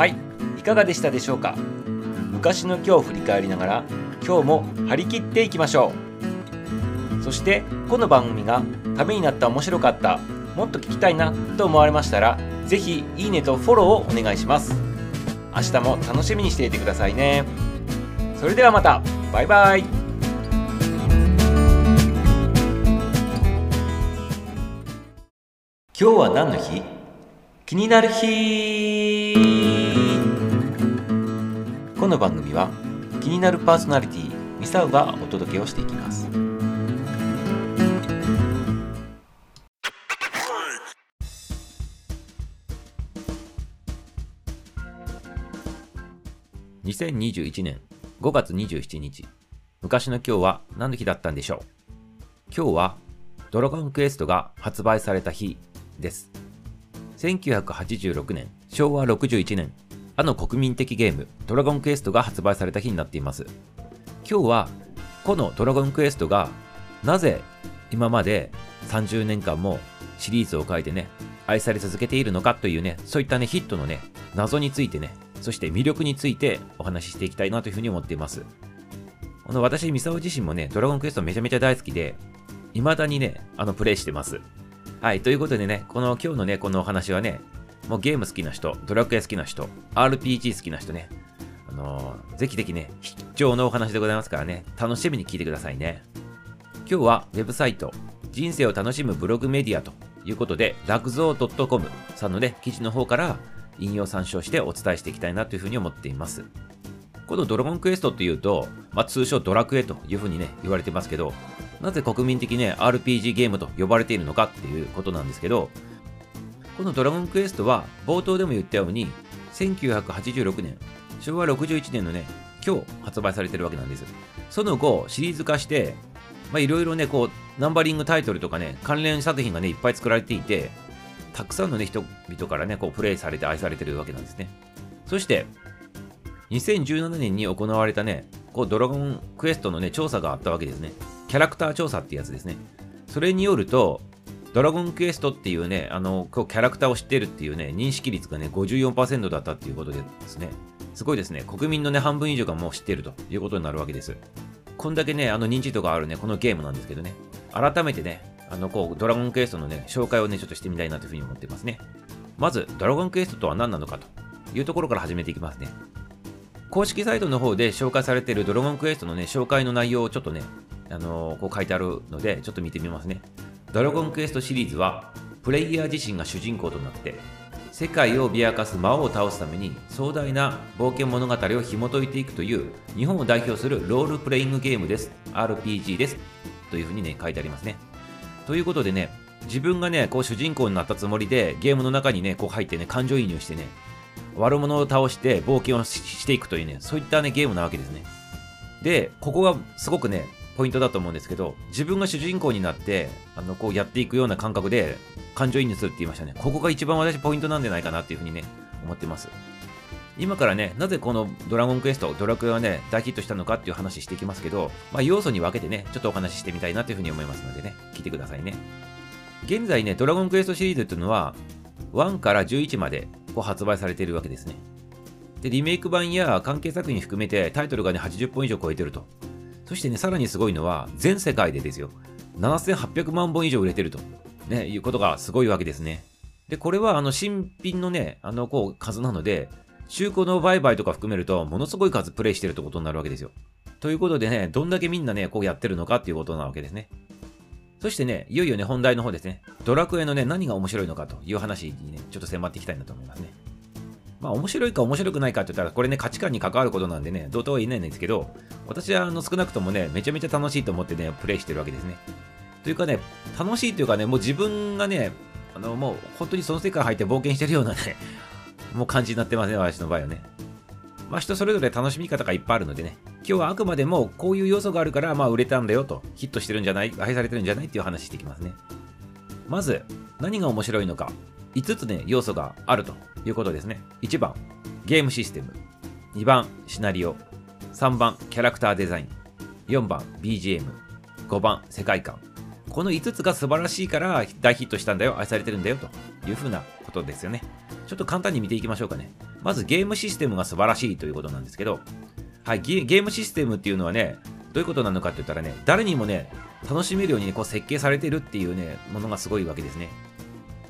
はい。いかがでしたでしょうか？昔の今日を振り返りながら今日も張り切っていきましょう。そしてこの番組がためになった面白かったもっと聞きたいなと思われましたら是非いいねとフォローをお願いします。明日も楽しみにしていてくださいね。それではまた。バイバイ。今日は何の日？気になる日。この番組は気になるパーソナリティミサウがお届けをしていきます。2021年5月27日。昔の今日は何の日だったんでしょう？今日はドラゴンクエストが発売された日です。1986年昭和61年あの国民的ゲームドラゴンクエストが発売された日になっています今日はこのドラゴンクエストがなぜ今まで30年間もシリーズを書いてね愛され続けているのかというねそういったねヒットのね謎についてねそして魅力についてお話ししていきたいなというふうに思っています。あの私、ミサオ自身もね、ドラゴンクエストめちゃめちゃ大好きで、未だにね、あの、プレイしてます。はい、ということでね、この今日のね、このお話はね、もうゲーム好きな人、ドラクエ好きな人、RPG 好きな人ね、あのー、ぜひぜひね、必聴のお話でございますからね、楽しみに聞いてくださいね。今日はウェブサイト、人生を楽しむブログメディアということで、ラクゾー .com さんのね、記事の方から、引用参照してお伝えしていきたいなというふうに思っています。このドラゴンクエストっていうと、まあ、通称ドラクエというふうにね、言われてますけど、なぜ国民的ね、RPG ゲームと呼ばれているのかっていうことなんですけど、このドラゴンクエストは冒頭でも言ったように、1986年、昭和61年のね、今日発売されてるわけなんです。その後、シリーズ化して、まあいろいろね、こう、ナンバリングタイトルとかね、関連作品がね、いっぱい作られていて、たくさんの、ね、人々からね、こうプレイされて愛されてるわけなんですね。そして、2017年に行われたね、こうドラゴンクエストのね、調査があったわけですね。キャラクター調査ってやつですね。それによると、ドラゴンクエストっていうね、あの、キャラクターを知ってるっていうね、認識率がね、54%だったっていうことですね。すごいですね。国民のね、半分以上がもう知ってるということになるわけです。こんだけね、あの認知度があるね、このゲームなんですけどね。改めてね、あの、こう、ドラゴンクエストのね、紹介をね、ちょっとしてみたいなというふうに思ってますね。まず、ドラゴンクエストとは何なのかというところから始めていきますね。公式サイトの方で紹介されているドラゴンクエストのね、紹介の内容をちょっとね、あの、こう書いてあるので、ちょっと見てみますね。ドラゴンクエストシリーズは、プレイヤー自身が主人公となって、世界を脅かす魔王を倒すために壮大な冒険物語を紐解いていくという日本を代表するロールプレイングゲームです。RPG です。というふうにね、書いてありますね。ということでね、自分がね、こう主人公になったつもりで、ゲームの中にね、こう入ってね、感情移入してね、悪者を倒して冒険をしていくというね、そういったね、ゲームなわけですね。で、ここがすごくね、ポイントだと思うんですけど、自分が主人公になって、あの、こうやっていくような感覚で、感情移入するって言いましたね。ここが一番私ポイントなんじゃないかなっていうふうにね、思ってます。今からね、なぜこのドラゴンクエスト、ドラクエはね、大ヒットしたのかっていう話していきますけど、まあ、要素に分けてね、ちょっとお話ししてみたいなというふうに思いますのでね、聞いてくださいね。現在ね、ドラゴンクエストシリーズっていうのは、1から11までこう発売されているわけですね。で、リメイク版や関係作品含めてタイトルがね、80本以上超えてると。そしてね、さらにすごいのは、全世界でですよ、7800万本以上売れてると、ね、いうことがすごいわけですね。で、これはあの新品のね、あのこう数なので、中古の売買とか含めると、ものすごい数プレイしてるってことになるわけですよ。ということでね、どんだけみんなね、こうやってるのかっていうことなわけですね。そしてね、いよいよね、本題の方ですね。ドラクエのね、何が面白いのかという話にね、ちょっと迫っていきたいなと思いますね。まあ、面白いか面白くないかって言ったら、これね、価値観に関わることなんでね、どうとは言えないんですけど、私はあの少なくともね、めちゃめちゃ楽しいと思ってね、プレイしてるわけですね。というかね、楽しいというかね、もう自分がね、あの、もう本当にその世界入って冒険してるようなね、もう感じになってますね、私の場合はね。まあ人それぞれ楽しみ方がいっぱいあるのでね、今日はあくまでもこういう要素があるから、まあ売れたんだよと、ヒットしてるんじゃない、愛されてるんじゃないっていう話していきますね。まず、何が面白いのか、5つね、要素があるということですね。1番、ゲームシステム。2番、シナリオ。3番、キャラクターデザイン。4番、BGM。5番、世界観。この5つが素晴らしいから大ヒットしたんだよ、愛されてるんだよというふうなことですよね。ちょっと簡単に見ていきましょうかね。まずゲームシステムが素晴らしいということなんですけど、はいゲ、ームシステムっていうのはね、どういうことなのかって言ったらね、誰にもね、楽しめるように、ね、こう設計されてるっていうね、ものがすごいわけですね。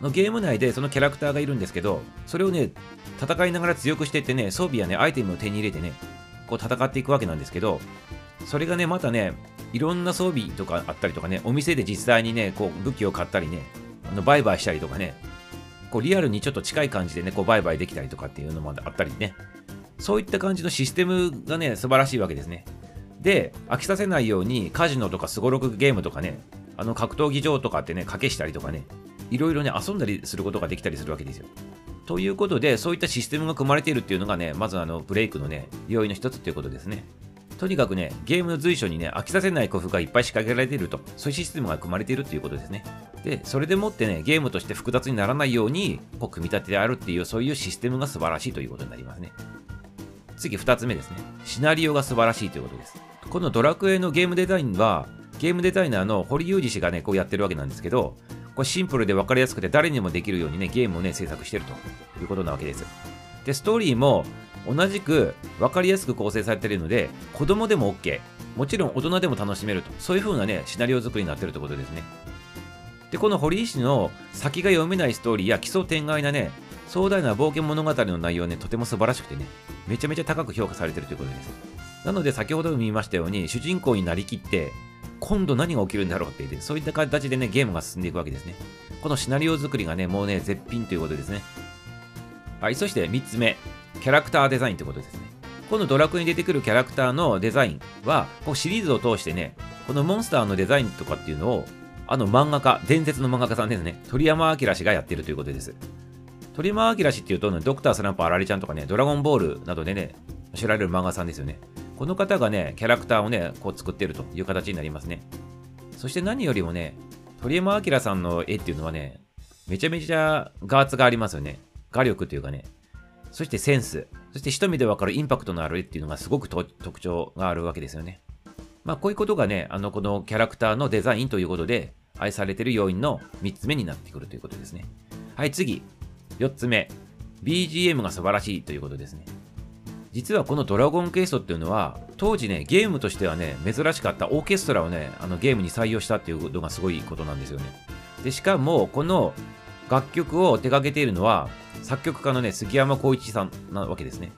のゲーム内でそのキャラクターがいるんですけど、それをね、戦いながら強くしていってね、装備やね、アイテムを手に入れてね、こう戦っていくわけなんですけど、それがね、またね、いろんな装備とかあったりとかね、お店で実際にね、こう武器を買ったりね、あの売買したりとかね、こうリアルにちょっと近い感じでね、こう売買できたりとかっていうのもあったりね、そういった感じのシステムがね、素晴らしいわけですね。で、飽きさせないようにカジノとかスゴロクゲームとかね、あの格闘技場とかってね、賭けしたりとかね、いろいろね、遊んだりすることができたりするわけですよ。ということで、そういったシステムが組まれているっていうのがね、まずあのブレイクのね、要因の一つっていうことですね。とにかくね、ゲームの随所にね、飽きさせない工夫がいっぱい仕掛けられていると、そういうシステムが組まれているっていうことですね。で、それでもってね、ゲームとして複雑にならないように、こう組み立ててあるっていう、そういうシステムが素晴らしいということになりますね。次、2つ目ですね。シナリオが素晴らしいということです。このドラクエのゲームデザインは、ゲームデザイナーの堀裕二氏がね、こうやってるわけなんですけど、これシンプルで分かりやすくて誰にもできるようにね、ゲームをね、制作してるということなわけです。で、ストーリーも同じく分かりやすく構成されているので、子供でも OK。もちろん大人でも楽しめると。そういう風なね、シナリオ作りになってるってことですね。で、この堀井氏の先が読めないストーリーや奇想天外なね、壮大な冒険物語の内容ね、とても素晴らしくてね、めちゃめちゃ高く評価されてるということです。なので、先ほども言いましたように、主人公になりきって、今度何が起きるんだろうって言って、そういった形でね、ゲームが進んでいくわけですね。このシナリオ作りがね、もうね、絶品ということですね。はい、そして3つ目、キャラクターデザインということですね。このドラクエに出てくるキャラクターのデザインは、こうシリーズを通してね、このモンスターのデザインとかっていうのを、あの漫画家、伝説の漫画家さんですね、鳥山明氏がやってるということです。鳥山明氏っていうと、ね、ドクタースランプあられちゃんとかね、ドラゴンボールなどでね、知られる漫画さんですよね。この方がね、キャラクターをね、こう作ってるという形になりますね。そして何よりもね、鳥山明さんの絵っていうのはね、めちゃめちゃガーツがありますよね。画力というかね。そしてセンス。そして一目でわかるインパクトのある絵っていうのがすごく特徴があるわけですよね。まあこういうことがね、あのこのキャラクターのデザインということで愛されてる要因の3つ目になってくるということですね。はい、次。4つ目。BGM が素晴らしいということですね。実はこのドラゴンクエストっていうのは、当時ね、ゲームとしてはね、珍しかったオーケストラをね、あのゲームに採用したっていうのがすごいことなんですよね。で、しかも、この楽曲を手掛けているのは、作曲家のね、杉山浩一さんなわけですね。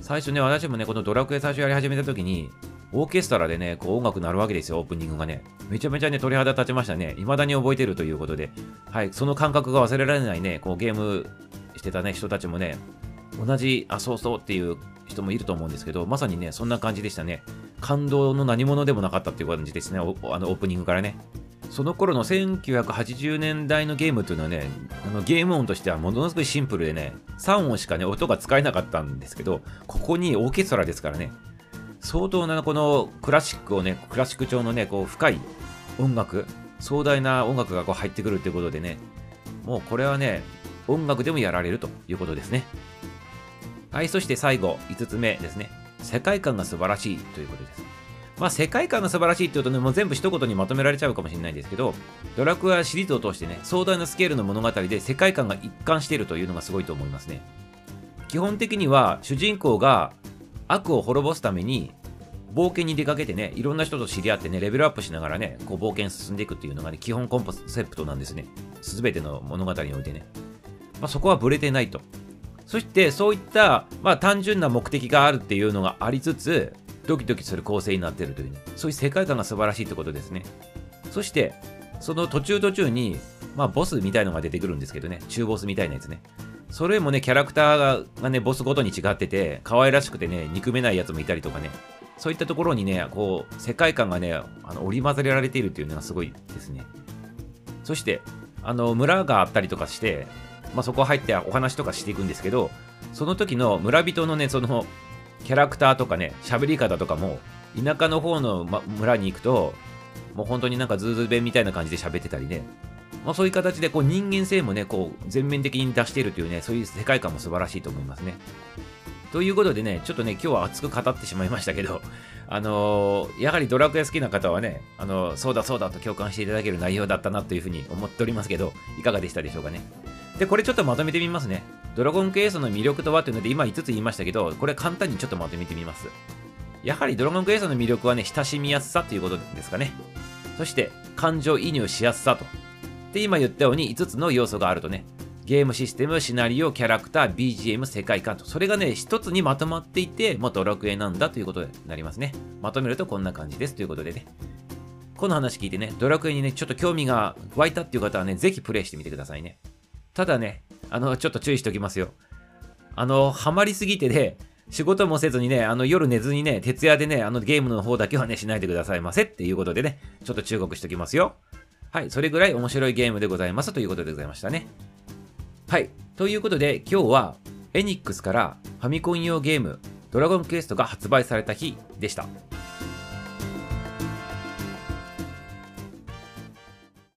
最初ね、私もね、このドラクエ最初やり始めた時に、オーケストラでね、こう音楽鳴るわけですよ、オープニングがね。めちゃめちゃね、鳥肌立ちましたね。未だに覚えてるということで、はい、その感覚が忘れられないね、こうゲームしてたね、人たちもね、同じ、あ、そうそうっていう人もいると思うんですけど、まさにね、そんな感じでしたね。感動の何者でもなかったっていう感じですね、あのオープニングからね。その頃の1980年代のゲームっていうのはね、あのゲーム音としてはものすごいシンプルでね、3音しかね、音が使えなかったんですけど、ここにオーケストラですからね、相当なこのクラシックをね、クラシック調のね、こう深い音楽、壮大な音楽がこう入ってくるっていうことでね、もうこれはね、音楽でもやられるということですね。はい、そして最後、5つ目ですね。世界観が素晴らしいということです。まあ、世界観が素晴らしいって言うとね、もう全部一言にまとめられちゃうかもしれないんですけど、ドラクエシリーズを通してね、壮大なスケールの物語で世界観が一貫しているというのがすごいと思いますね。基本的には、主人公が悪を滅ぼすために、冒険に出かけてね、いろんな人と知り合ってね、レベルアップしながらね、こう冒険進んでいくっていうのがね、基本コンセプトなんですね。すべての物語においてね。まあ、そこはブレてないと。そしてそういった、まあ、単純な目的があるっていうのがありつつ、ドキドキする構成になっているという、ね、そういう世界観が素晴らしいってことですね。そして、その途中途中に、まあ、ボスみたいのが出てくるんですけどね、中ボスみたいなやつね。それもね、キャラクターがね、ボスごとに違ってて、可愛らしくてね、憎めないやつもいたりとかね、そういったところにね、こう、世界観がね、あの織り交ぜられているっていうのがすごいですね。そして、あの、村があったりとかして、まあ、そこ入ってお話とかしていくんですけど、その時の村人のね、そのキャラクターとかね、喋り方とかも、田舎の方の、ま、村に行くと、もう本当になんかズーズー弁みたいな感じで喋ってたりね、まあ、そういう形でこう人間性もね、こう全面的に出しているというね、そういう世界観も素晴らしいと思いますね。ということでね、ちょっとね、今日は熱く語ってしまいましたけど、あのー、やはりドラクエ好きな方はね、あのー、そうだそうだと共感していただける内容だったなというふうに思っておりますけど、いかがでしたでしょうかね？で、これちょっとまとめてみますね。ドラゴンクエストの魅力とはというので、今5つ言いましたけど、これ簡単にちょっとまとめてみます。やはりドラゴンクエストの魅力はね、親しみやすさということですかね。そして、感情移入しやすさと。で、今言ったように5つの要素があるとね、ゲームシステム、シナリオ、キャラクター、BGM、世界観と、それがね、一つにまとまっていて、もっとドラクエなんだということになりますね。まとめるとこんな感じですということでね。この話聞いてね、ドラクエにね、ちょっと興味が湧いたっていう方はね、ぜひプレイしてみてくださいね。ただね、あの、ちょっと注意しておきますよ。あの、ハマりすぎてね、仕事もせずにね、あの夜寝ずにね、徹夜でね、あのゲームの方だけはね、しないでくださいませっていうことでね、ちょっと忠告しておきますよ。はい、それぐらい面白いゲームでございますということでございましたね。はい、ということで今日はエニックスからファミコン用ゲームドラゴンクエストが発売された日でした。